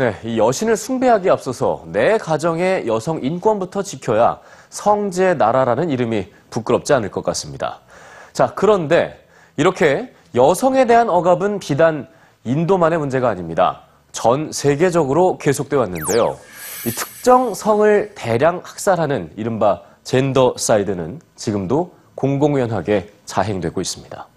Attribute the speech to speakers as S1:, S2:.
S1: 네, 이 여신을 숭배하기에 앞서서 내 가정의 여성 인권부터 지켜야 성지의 나라라는 이름이 부끄럽지 않을 것 같습니다. 자, 그런데 이렇게 여성에 대한 억압은 비단 인도만의 문제가 아닙니다. 전 세계적으로 계속돼 왔는데요. 이 특정 성을 대량 학살하는 이른바 젠더 사이드는 지금도 공공연하게 자행되고 있습니다.